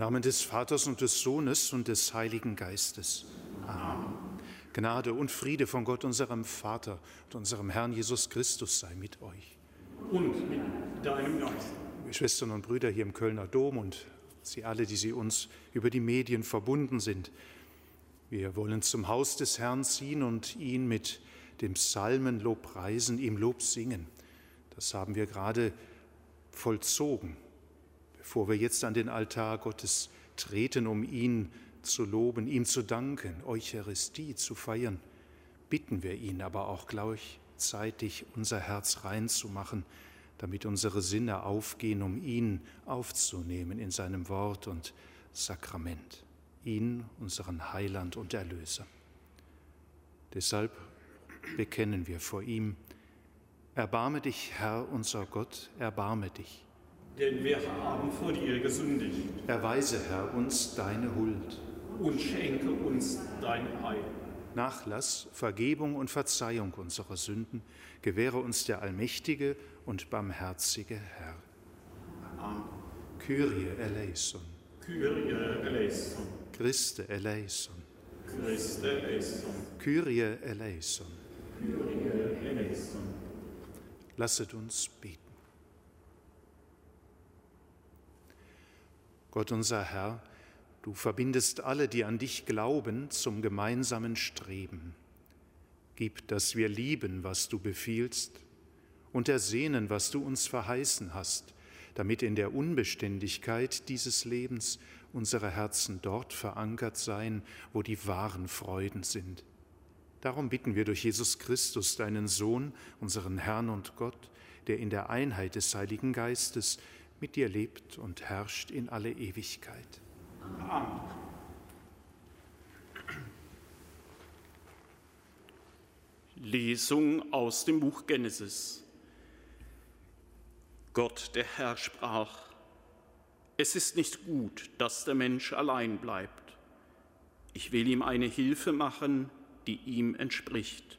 Im Namen des Vaters und des Sohnes und des Heiligen Geistes. Amen. Gnade und Friede von Gott, unserem Vater und unserem Herrn Jesus Christus sei mit euch. Und mit deinem Geist. Schwestern und Brüder hier im Kölner Dom und Sie alle, die Sie uns über die Medien verbunden sind. Wir wollen zum Haus des Herrn ziehen und ihn mit dem Psalmenlob preisen, ihm Lob singen. Das haben wir gerade vollzogen bevor wir jetzt an den Altar Gottes treten, um ihn zu loben, ihm zu danken, Eucharistie zu feiern, bitten wir ihn aber auch gleichzeitig unser Herz reinzumachen, damit unsere Sinne aufgehen, um ihn aufzunehmen in seinem Wort und Sakrament, ihn, unseren Heiland und Erlöser. Deshalb bekennen wir vor ihm, Erbarme dich, Herr unser Gott, erbarme dich denn wir haben vor dir gesündigt. Erweise, Herr, uns deine Huld. Und schenke uns dein Heil. Nachlass, Vergebung und Verzeihung unserer Sünden gewähre uns der allmächtige und barmherzige Herr. Amen. Kyrie eleison. Kyrie eleison. Christe eleison. Christe eleison. Kyrie eleison. Kyrie eleison. Lasset uns beten. Gott unser Herr, du verbindest alle, die an dich glauben, zum gemeinsamen Streben. Gib, dass wir lieben, was du befiehlst, und ersehnen, was du uns verheißen hast, damit in der Unbeständigkeit dieses Lebens unsere Herzen dort verankert seien, wo die wahren Freuden sind. Darum bitten wir durch Jesus Christus, deinen Sohn, unseren Herrn und Gott, der in der Einheit des Heiligen Geistes mit dir lebt und herrscht in alle Ewigkeit. Amen. Lesung aus dem Buch Genesis. Gott, der Herr, sprach, es ist nicht gut, dass der Mensch allein bleibt. Ich will ihm eine Hilfe machen, die ihm entspricht.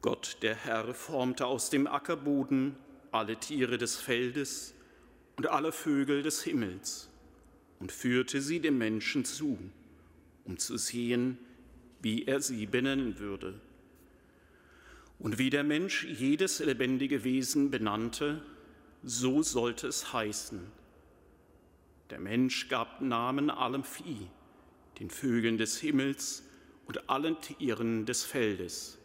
Gott, der Herr, formte aus dem Ackerboden alle Tiere des Feldes und alle Vögel des Himmels und führte sie dem Menschen zu, um zu sehen, wie er sie benennen würde. Und wie der Mensch jedes lebendige Wesen benannte, so sollte es heißen. Der Mensch gab Namen allem Vieh, den Vögeln des Himmels und allen Tieren des Feldes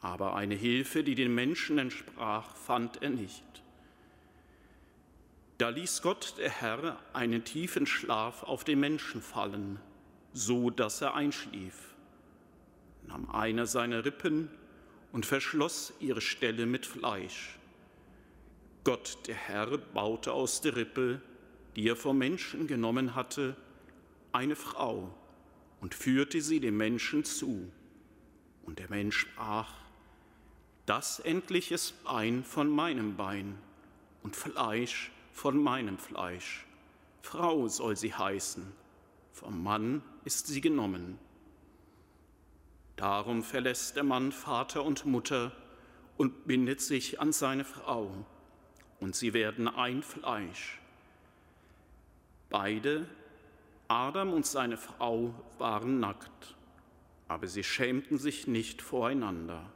aber eine Hilfe, die den Menschen entsprach, fand er nicht. Da ließ Gott, der Herr, einen tiefen Schlaf auf den Menschen fallen, so dass er einschlief, nahm eine seiner Rippen und verschloss ihre Stelle mit Fleisch. Gott, der Herr, baute aus der Rippe, die er vom Menschen genommen hatte, eine Frau und führte sie dem Menschen zu. Und der Mensch sprach, das endlich ist Bein von meinem Bein und Fleisch von meinem Fleisch. Frau soll sie heißen, vom Mann ist sie genommen. Darum verlässt der Mann Vater und Mutter und bindet sich an seine Frau, und sie werden ein Fleisch. Beide, Adam und seine Frau, waren nackt, aber sie schämten sich nicht voreinander.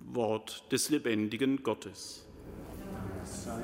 Wort des lebendigen Gottes. Sei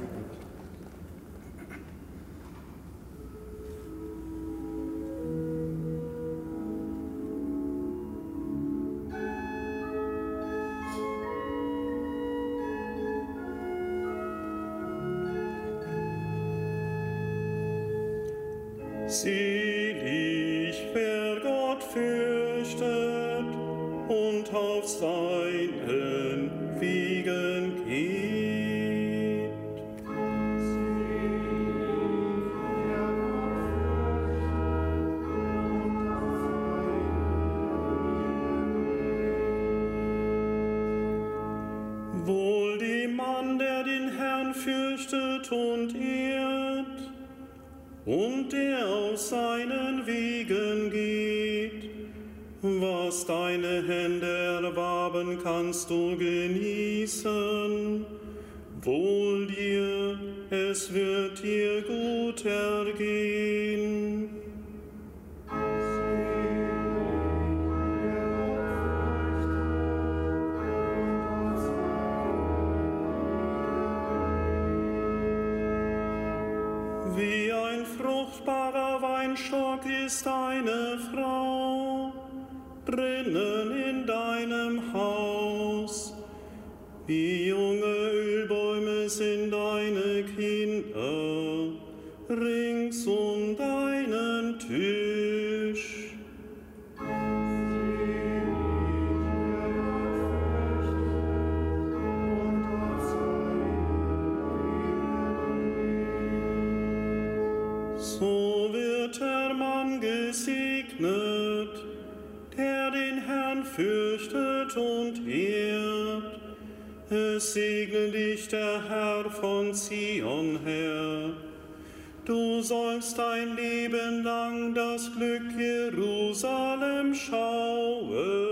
und der aus seinen Wegen geht. Was deine Hände erwarben, kannst du genießen. Wohl dir, es wird dir gut ergehen. Segne dich der Herr von Zion her. Du sollst dein Leben lang das Glück Jerusalem schauen.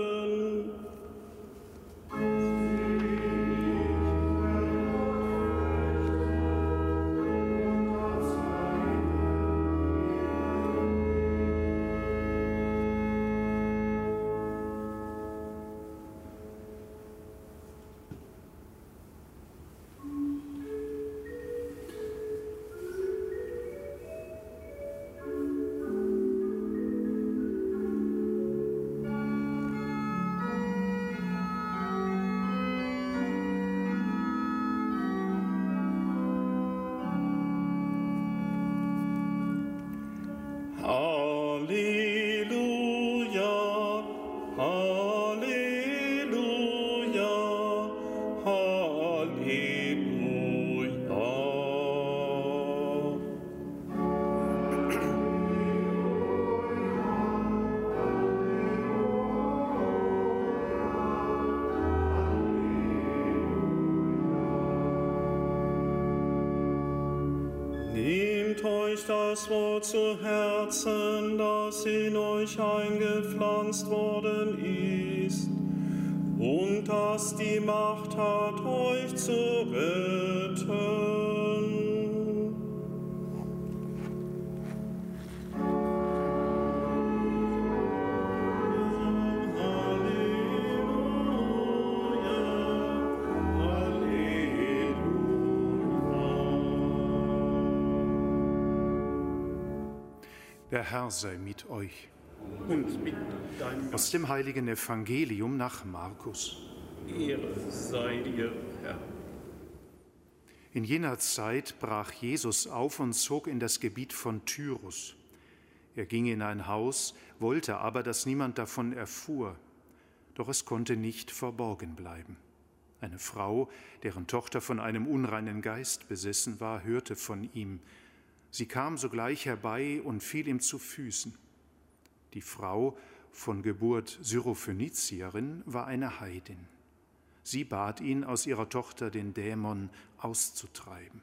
Herzen, das in euch eingepflanzt worden ist und das die Macht hat, euch zu retten. Der Herr sei mit euch. Und mit deinem Aus dem heiligen Evangelium nach Markus. Ehre sei dir, Herr. In jener Zeit brach Jesus auf und zog in das Gebiet von Tyrus. Er ging in ein Haus, wollte aber, dass niemand davon erfuhr. Doch es konnte nicht verborgen bleiben. Eine Frau, deren Tochter von einem unreinen Geist besessen war, hörte von ihm. Sie kam sogleich herbei und fiel ihm zu Füßen. Die Frau, von Geburt Syrophönizierin, war eine Heidin. Sie bat ihn, aus ihrer Tochter den Dämon auszutreiben.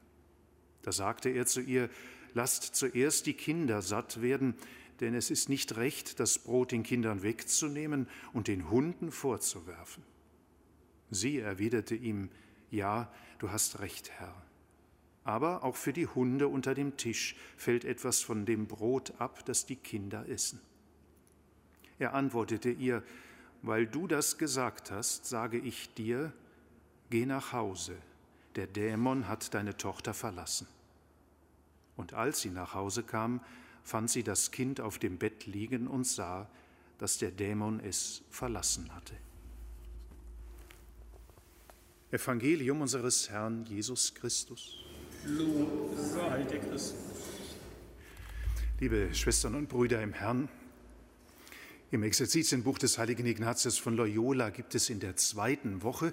Da sagte er zu ihr, lasst zuerst die Kinder satt werden, denn es ist nicht recht, das Brot den Kindern wegzunehmen und den Hunden vorzuwerfen. Sie erwiderte ihm, ja, du hast recht, Herr. Aber auch für die Hunde unter dem Tisch fällt etwas von dem Brot ab, das die Kinder essen. Er antwortete ihr, weil du das gesagt hast, sage ich dir, geh nach Hause, der Dämon hat deine Tochter verlassen. Und als sie nach Hause kam, fand sie das Kind auf dem Bett liegen und sah, dass der Dämon es verlassen hatte. Evangelium unseres Herrn Jesus Christus. Liebe Schwestern und Brüder im Herrn, im Exerzitienbuch des heiligen Ignatius von Loyola gibt es in der zweiten Woche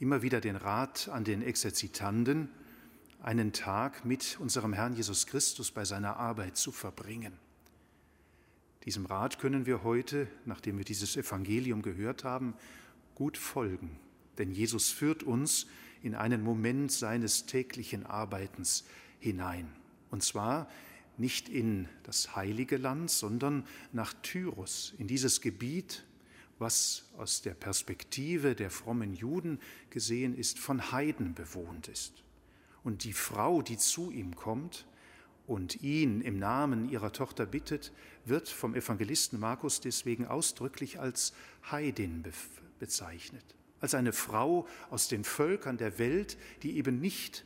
immer wieder den Rat an den Exerzitanden, einen Tag mit unserem Herrn Jesus Christus bei seiner Arbeit zu verbringen. Diesem Rat können wir heute, nachdem wir dieses Evangelium gehört haben, gut folgen, denn Jesus führt uns in einen Moment seines täglichen Arbeitens hinein, und zwar nicht in das heilige Land, sondern nach Tyrus, in dieses Gebiet, was aus der Perspektive der frommen Juden gesehen ist, von Heiden bewohnt ist. Und die Frau, die zu ihm kommt und ihn im Namen ihrer Tochter bittet, wird vom Evangelisten Markus deswegen ausdrücklich als Heidin bezeichnet, als eine Frau aus den Völkern der Welt, die eben nicht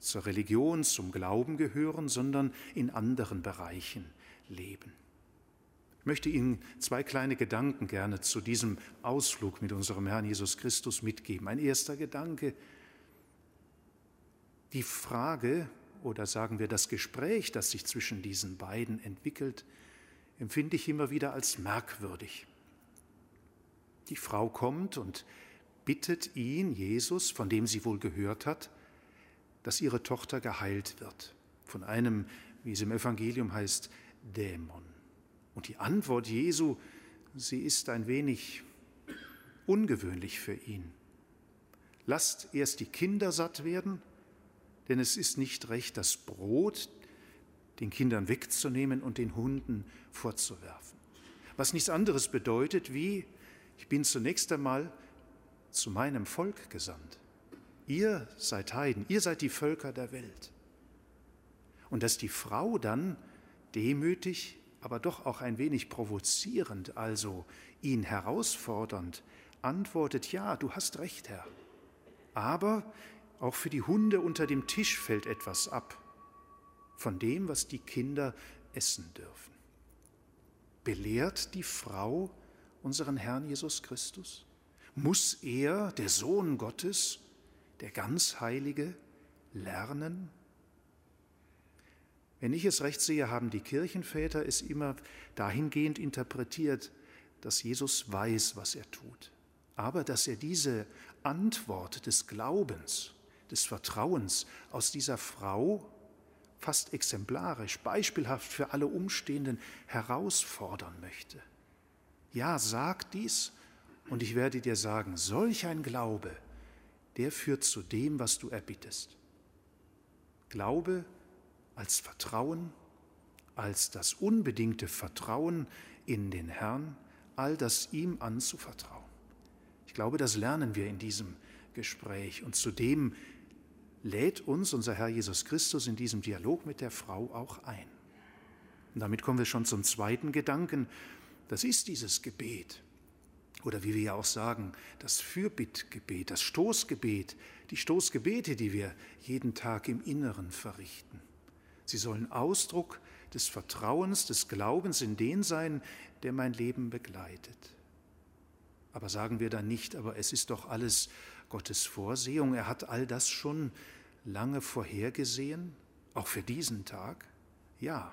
zur Religion, zum Glauben gehören, sondern in anderen Bereichen leben. Ich möchte Ihnen zwei kleine Gedanken gerne zu diesem Ausflug mit unserem Herrn Jesus Christus mitgeben. Ein erster Gedanke, die Frage oder sagen wir das Gespräch, das sich zwischen diesen beiden entwickelt, empfinde ich immer wieder als merkwürdig. Die Frau kommt und bittet ihn, Jesus, von dem sie wohl gehört hat, dass ihre Tochter geheilt wird von einem, wie es im Evangelium heißt, Dämon. Und die Antwort Jesu, sie ist ein wenig ungewöhnlich für ihn. Lasst erst die Kinder satt werden, denn es ist nicht recht, das Brot den Kindern wegzunehmen und den Hunden vorzuwerfen. Was nichts anderes bedeutet wie, ich bin zunächst einmal zu meinem Volk gesandt. Ihr seid Heiden, ihr seid die Völker der Welt. Und dass die Frau dann demütig aber doch auch ein wenig provozierend, also ihn herausfordernd, antwortet, ja, du hast recht, Herr. Aber auch für die Hunde unter dem Tisch fällt etwas ab von dem, was die Kinder essen dürfen. Belehrt die Frau unseren Herrn Jesus Christus? Muss er, der Sohn Gottes, der ganz Heilige, lernen? Wenn ich es recht sehe, haben die Kirchenväter es immer dahingehend interpretiert, dass Jesus weiß, was er tut, aber dass er diese Antwort des Glaubens, des Vertrauens aus dieser Frau fast exemplarisch, beispielhaft für alle Umstehenden herausfordern möchte. Ja, sag dies und ich werde dir sagen, solch ein Glaube, der führt zu dem, was du erbittest. Glaube als Vertrauen, als das unbedingte Vertrauen in den Herrn, all das ihm anzuvertrauen. Ich glaube, das lernen wir in diesem Gespräch und zudem lädt uns unser Herr Jesus Christus in diesem Dialog mit der Frau auch ein. Und damit kommen wir schon zum zweiten Gedanken. Das ist dieses Gebet. Oder wie wir ja auch sagen, das Fürbittgebet, das Stoßgebet, die Stoßgebete, die wir jeden Tag im Inneren verrichten. Sie sollen Ausdruck des Vertrauens, des Glaubens in den sein, der mein Leben begleitet. Aber sagen wir dann nicht, aber es ist doch alles Gottes Vorsehung. Er hat all das schon lange vorhergesehen, auch für diesen Tag? Ja,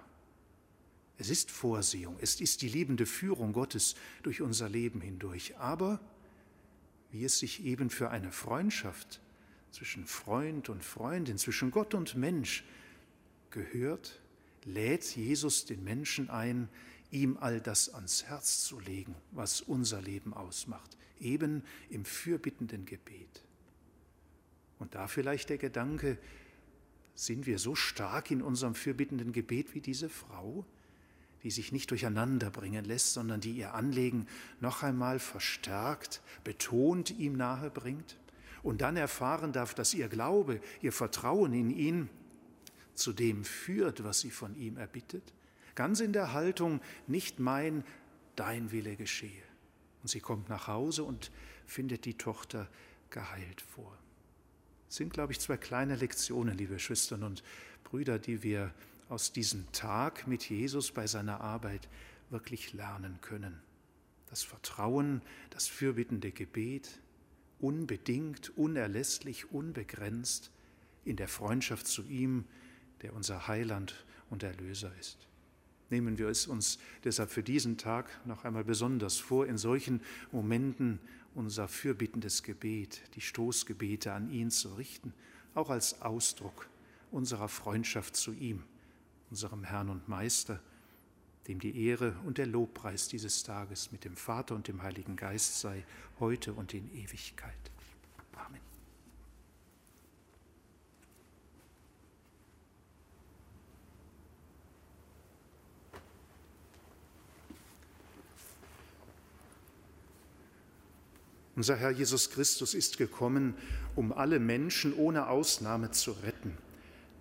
es ist Vorsehung, es ist die liebende Führung Gottes durch unser Leben hindurch. Aber wie es sich eben für eine Freundschaft zwischen Freund und Freundin, zwischen Gott und Mensch gehört, lädt Jesus den Menschen ein, ihm all das ans Herz zu legen, was unser Leben ausmacht, eben im fürbittenden Gebet. Und da vielleicht der Gedanke, sind wir so stark in unserem fürbittenden Gebet wie diese Frau, die sich nicht durcheinander bringen lässt, sondern die ihr Anliegen noch einmal verstärkt, betont ihm nahe bringt und dann erfahren darf, dass ihr Glaube, ihr Vertrauen in ihn zu dem führt, was sie von ihm erbittet, ganz in der Haltung, nicht mein, dein Wille geschehe. Und sie kommt nach Hause und findet die Tochter geheilt vor. Das sind, glaube ich, zwei kleine Lektionen, liebe Schwestern und Brüder, die wir aus diesem Tag mit Jesus bei seiner Arbeit wirklich lernen können. Das Vertrauen, das fürbittende Gebet, unbedingt, unerlässlich, unbegrenzt in der Freundschaft zu ihm, der unser Heiland und Erlöser ist. Nehmen wir es uns deshalb für diesen Tag noch einmal besonders vor, in solchen Momenten unser fürbittendes Gebet, die Stoßgebete an ihn zu richten, auch als Ausdruck unserer Freundschaft zu ihm, unserem Herrn und Meister, dem die Ehre und der Lobpreis dieses Tages mit dem Vater und dem Heiligen Geist sei, heute und in Ewigkeit. Unser Herr Jesus Christus ist gekommen, um alle Menschen ohne Ausnahme zu retten.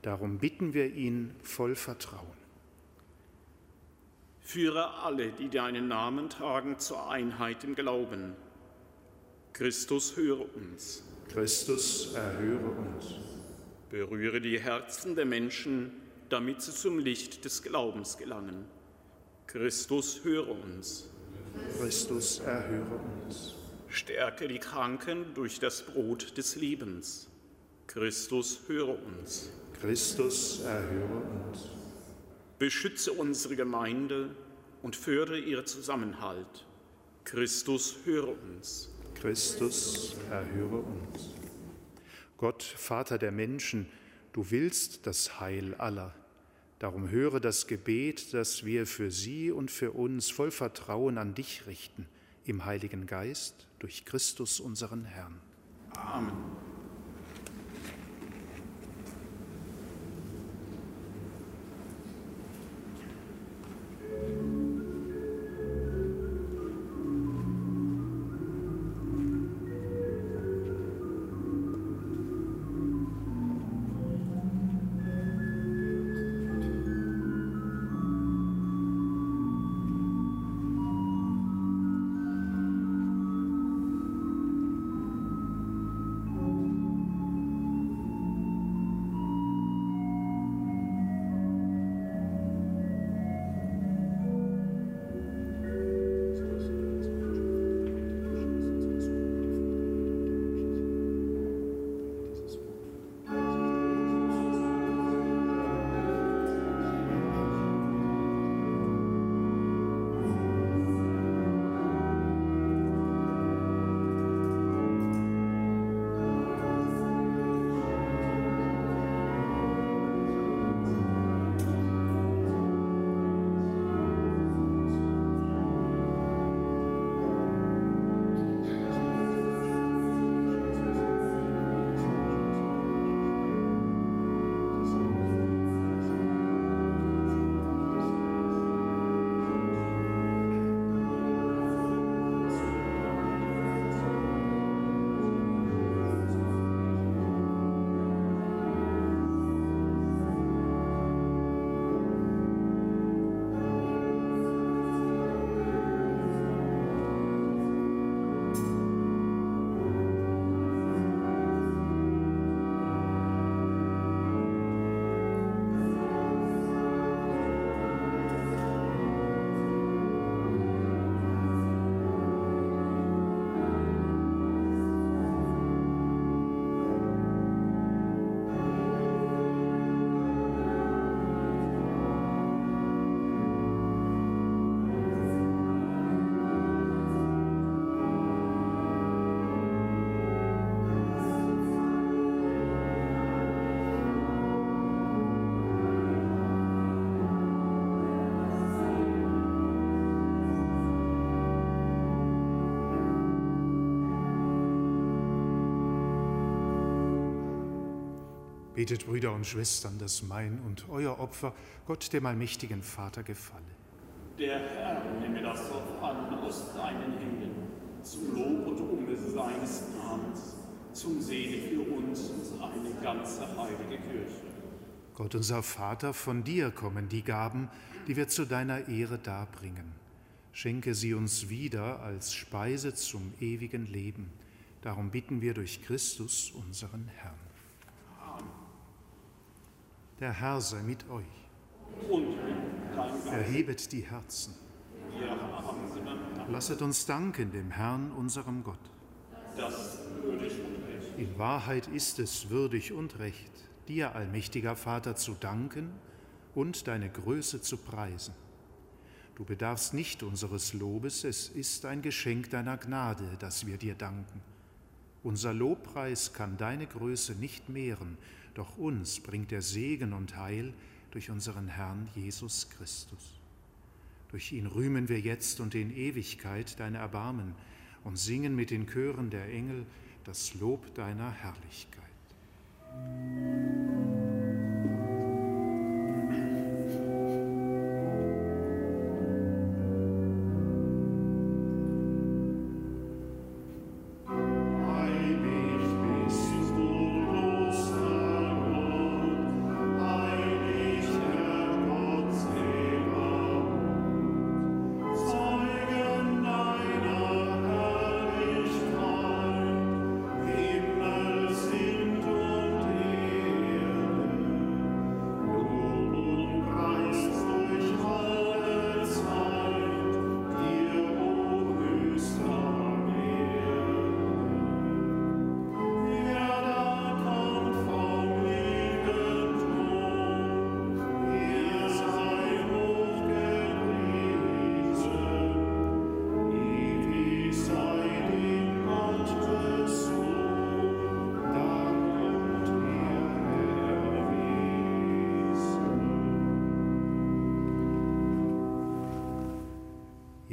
Darum bitten wir ihn voll Vertrauen. Führe alle, die deinen Namen tragen, zur Einheit im Glauben. Christus, höre uns. Christus, erhöre uns. Berühre die Herzen der Menschen, damit sie zum Licht des Glaubens gelangen. Christus, höre uns. Christus, erhöre uns. Stärke die Kranken durch das Brot des Lebens. Christus, höre uns. Christus, erhöre uns. Beschütze unsere Gemeinde und fördere ihr Zusammenhalt. Christus, höre uns. Christus, erhöre uns. Gott, Vater der Menschen, du willst das Heil aller. Darum höre das Gebet, das wir für sie und für uns voll Vertrauen an dich richten, im Heiligen Geist, durch Christus unseren Herrn. Amen. Betet, Brüder und Schwestern, dass mein und euer Opfer Gott, dem allmächtigen Vater, gefalle. Der Herr nehme das Opfer an aus deinen Händen, zum Lob und Ruhme seines Namens, zum Segen für uns und seine ganze heilige Kirche. Gott, unser Vater, von dir kommen die Gaben, die wir zu deiner Ehre darbringen. Schenke sie uns wieder als Speise zum ewigen Leben. Darum bitten wir durch Christus, unseren Herrn. Der Herr sei mit euch. Und Erhebet die Herzen. Lasset uns danken dem Herrn, unserem Gott. In Wahrheit ist es würdig und recht, dir, allmächtiger Vater, zu danken und deine Größe zu preisen. Du bedarfst nicht unseres Lobes, es ist ein Geschenk deiner Gnade, dass wir dir danken. Unser Lobpreis kann deine Größe nicht mehren, doch uns bringt der Segen und Heil durch unseren Herrn Jesus Christus. Durch ihn rühmen wir jetzt und in Ewigkeit deine Erbarmen und singen mit den Chören der Engel das Lob deiner Herrlichkeit.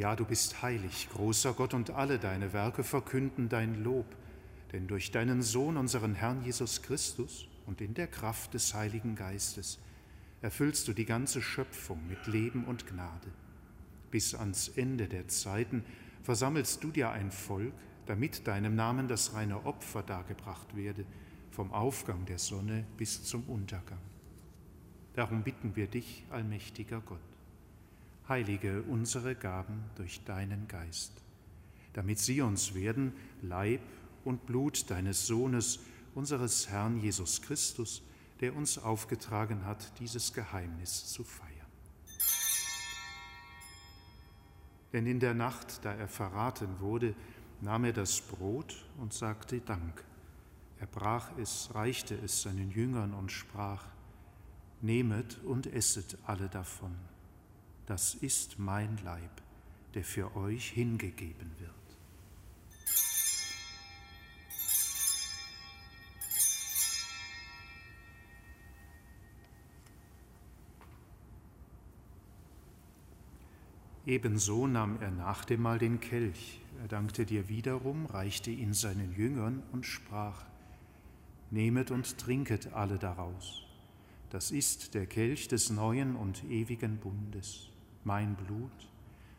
Ja, du bist heilig, großer Gott, und alle deine Werke verkünden dein Lob, denn durch deinen Sohn, unseren Herrn Jesus Christus, und in der Kraft des Heiligen Geistes erfüllst du die ganze Schöpfung mit Leben und Gnade. Bis ans Ende der Zeiten versammelst du dir ein Volk, damit deinem Namen das reine Opfer dargebracht werde, vom Aufgang der Sonne bis zum Untergang. Darum bitten wir dich, allmächtiger Gott, heilige unsere Gaben durch deinen Geist, damit sie uns werden Leib und Blut deines Sohnes, unseres Herrn Jesus Christus, der uns aufgetragen hat, dieses Geheimnis zu feiern. Denn in der Nacht, da er verraten wurde, nahm er das Brot und sagte Dank. Er brach es, reichte es seinen Jüngern und sprach, Nehmet und esset alle davon. Das ist mein Leib, der für euch hingegeben wird. Ebenso nahm er nach dem Mahl den Kelch. Er dankte dir wiederum, reichte ihn seinen Jüngern und sprach, Nehmet und trinket alle daraus. Das ist der Kelch des neuen und ewigen Bundes, mein Blut,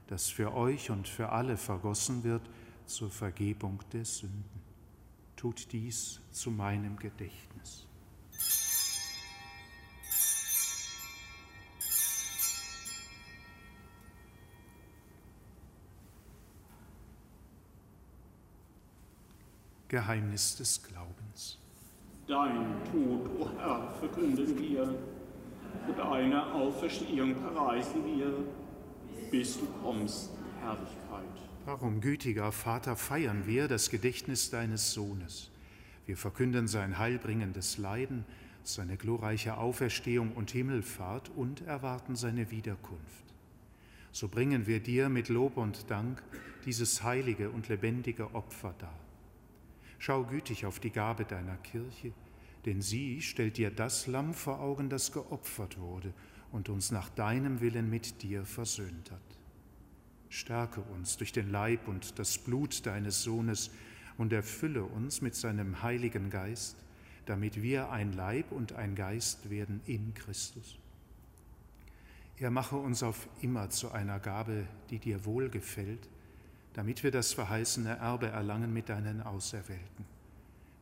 das für euch und für alle vergossen wird zur Vergebung der Sünden. Tut dies zu meinem Gedächtnis. Geheimnis des Glaubens. Dein Tod, o oh Herr, verkünden wir, und deine Auferstehung preisen wir, bis du kommst, Herrlichkeit. Darum, gütiger Vater, feiern wir das Gedächtnis deines Sohnes. Wir verkünden sein heilbringendes Leiden, seine glorreiche Auferstehung und Himmelfahrt und erwarten seine Wiederkunft. So bringen wir dir mit Lob und Dank dieses heilige und lebendige Opfer dar Schau gütig auf die Gabe deiner Kirche, denn sie stellt dir das Lamm vor Augen, das geopfert wurde und uns nach deinem Willen mit dir versöhnt hat. Stärke uns durch den Leib und das Blut deines Sohnes und erfülle uns mit seinem Heiligen Geist, damit wir ein Leib und ein Geist werden in Christus. Er mache uns auf immer zu einer Gabe, die dir wohlgefällt, damit wir das verheißene Erbe erlangen mit deinen Auserwählten,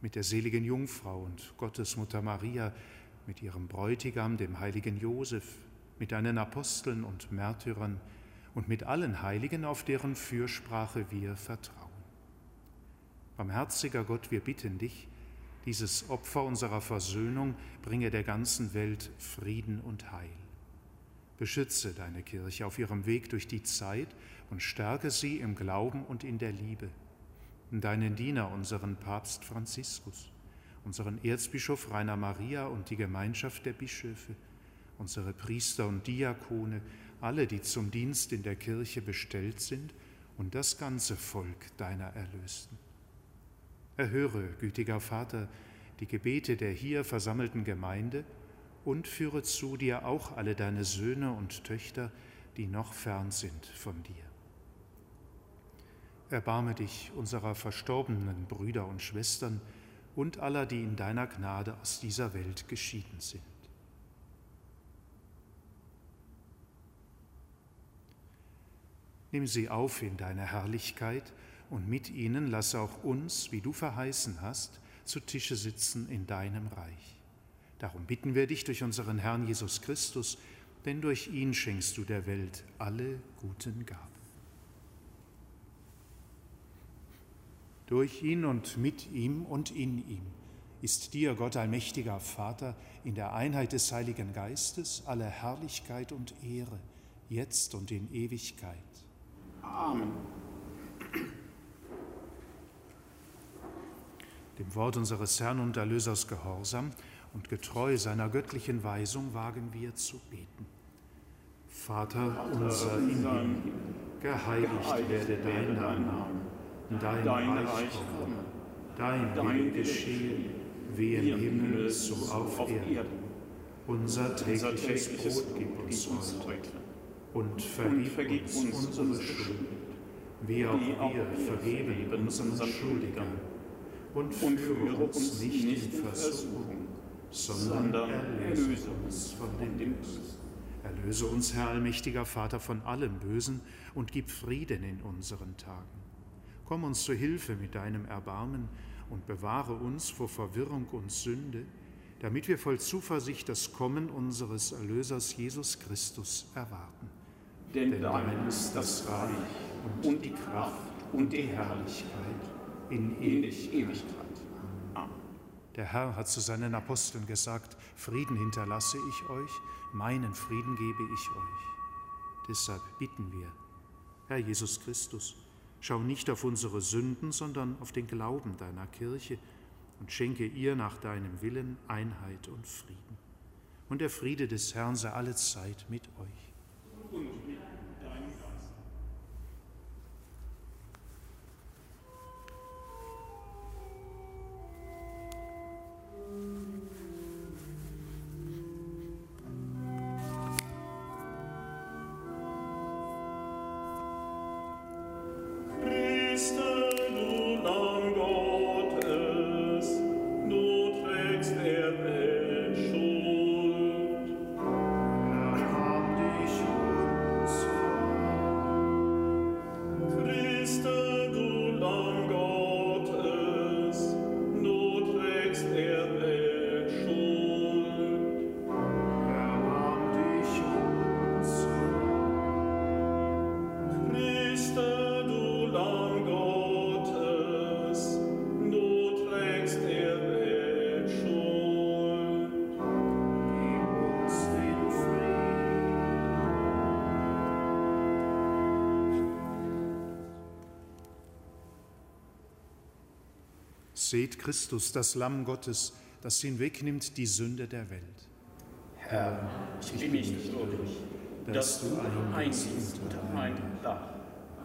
mit der seligen Jungfrau und Gottesmutter Maria, mit ihrem Bräutigam, dem heiligen Josef, mit deinen Aposteln und Märtyrern und mit allen Heiligen, auf deren Fürsprache wir vertrauen. Barmherziger Gott, wir bitten dich, dieses Opfer unserer Versöhnung bringe der ganzen Welt Frieden und Heil. Beschütze deine Kirche auf ihrem Weg durch die Zeit und stärke sie im Glauben und in der Liebe. Deinen Diener, unseren Papst Franziskus, unseren Erzbischof Rainer Maria und die Gemeinschaft der Bischöfe, unsere Priester und Diakone, alle, die zum Dienst in der Kirche bestellt sind, und das ganze Volk deiner Erlösten. Erhöre, gütiger Vater, die Gebete der hier versammelten Gemeinde und führe zu dir auch alle deine Söhne und Töchter, die noch fern sind von dir. Erbarme dich unserer verstorbenen Brüder und Schwestern und aller, die in deiner Gnade aus dieser Welt geschieden sind. Nimm sie auf in deine Herrlichkeit und mit ihnen lass auch uns, wie du verheißen hast, zu Tische sitzen in deinem Reich. Darum bitten wir dich durch unseren Herrn Jesus Christus, denn durch ihn schenkst du der Welt alle guten Gaben. Durch ihn und mit ihm und in ihm ist dir, Gott allmächtiger Vater, in der Einheit des Heiligen Geistes alle Herrlichkeit und Ehre, jetzt und in Ewigkeit. Amen. Dem Wort unseres Herrn und Erlösers Gehorsam und getreu seiner göttlichen Weisung wagen wir zu beten. Vater unser im Himmel, geheiligt werde dein Name, dein Reich komme, dein Wille geschehe, wie im Himmel so auf Erden. Unser tägliches Brot gib uns heute und vergib, uns unsere Schuld, wie auch wir vergeben unseren Schuldigern. Und führe uns nicht in Versuchung, sondern erlöse uns von dem Bösen. Erlöse uns, Herr allmächtiger Vater, von allem Bösen und gib Frieden in unseren Tagen. Komm uns zu Hilfe mit deinem Erbarmen und bewahre uns vor Verwirrung und Sünde, damit wir voll Zuversicht das Kommen unseres Erlösers Jesus Christus erwarten. Denn, Denn dein ist das Reich und die Kraft und die Herrlichkeit in Ewigkeit. Amen. Der Herr hat zu seinen Aposteln gesagt, Frieden hinterlasse ich euch, meinen Frieden gebe ich euch. Deshalb bitten wir, Herr Jesus Christus, schau nicht auf unsere Sünden, sondern auf den Glauben deiner Kirche und schenke ihr nach deinem Willen Einheit und Frieden. Und der Friede des Herrn sei alle Zeit mit euch. Christus, das Lamm Gottes, das hinwegnimmt die Sünde der Welt. Herr, ich bin nicht würdig, dass du eingehst unter mein Dach.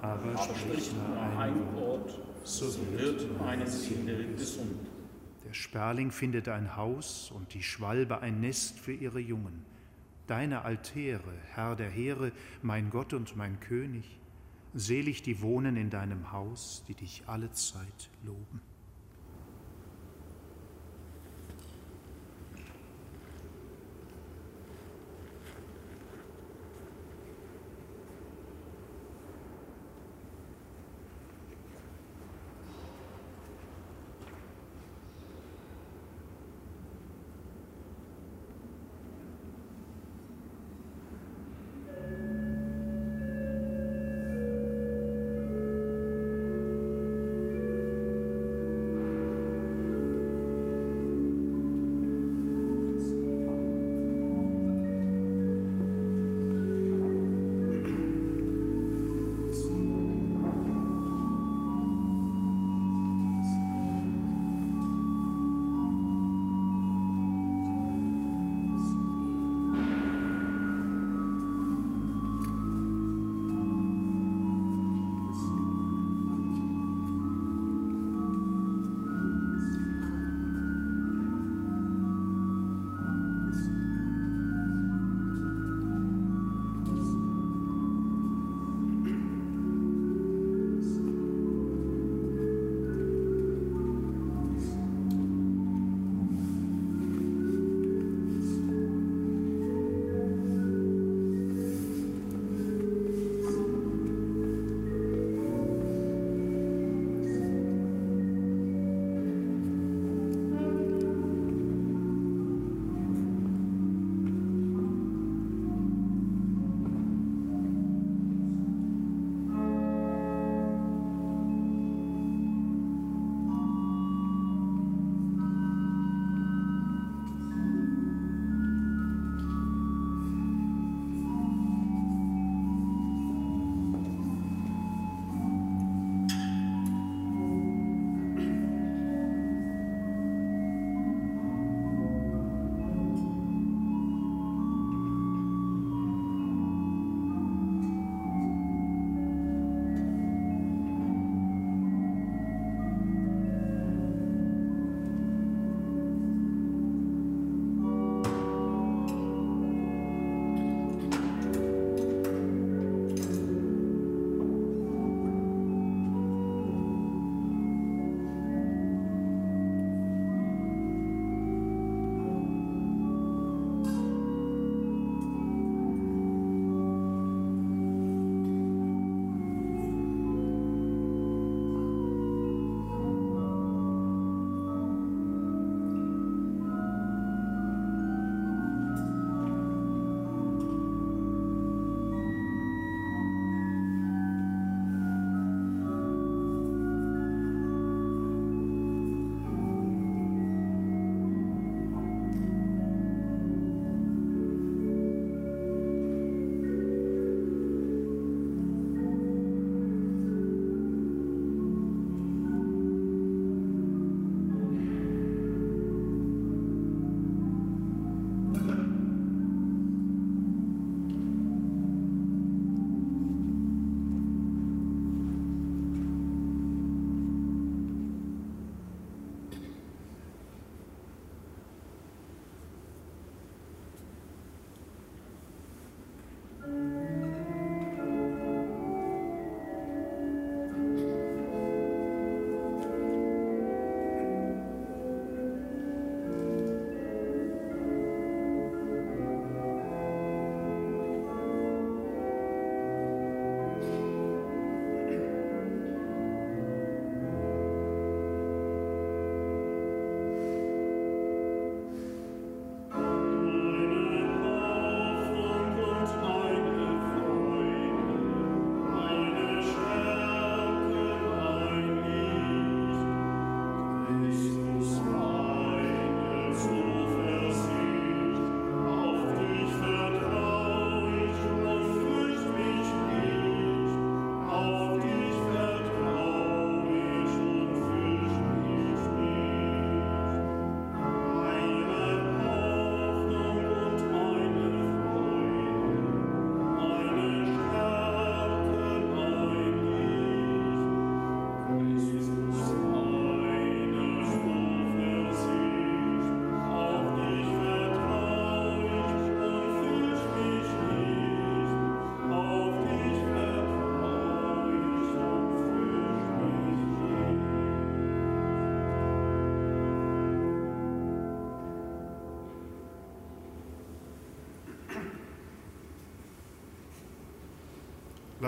Aber sprich nur ein Wort, so wird meine Seele gesund. Der Sperling findet ein Haus und die Schwalbe ein Nest für ihre Jungen. Deine Altäre, Herr der Heere, mein Gott und mein König, selig die wohnen in deinem Haus, die dich alle Zeit loben.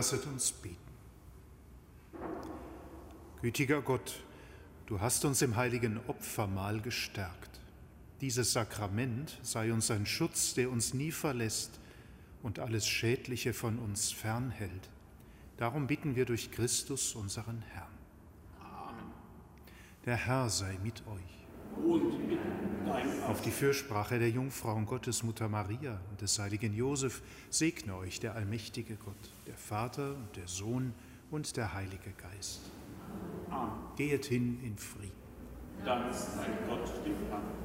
Lasset uns beten. Gütiger Gott, du hast uns im heiligen Opfermahl gestärkt. Dieses Sakrament sei uns ein Schutz, der uns nie verlässt und alles Schädliche von uns fernhält. Darum bitten wir durch Christus, unseren Herrn. Amen. Der Herr sei mit euch. Und mit deinem auf die Fürsprache der Jungfrauen Gottesmutter Maria und des heiligen Josef segne euch der allmächtige Gott, der Vater und der Sohn und der Heilige Geist. Amen. Gehet hin in Frieden. Dann ist sei Gott dem Amen.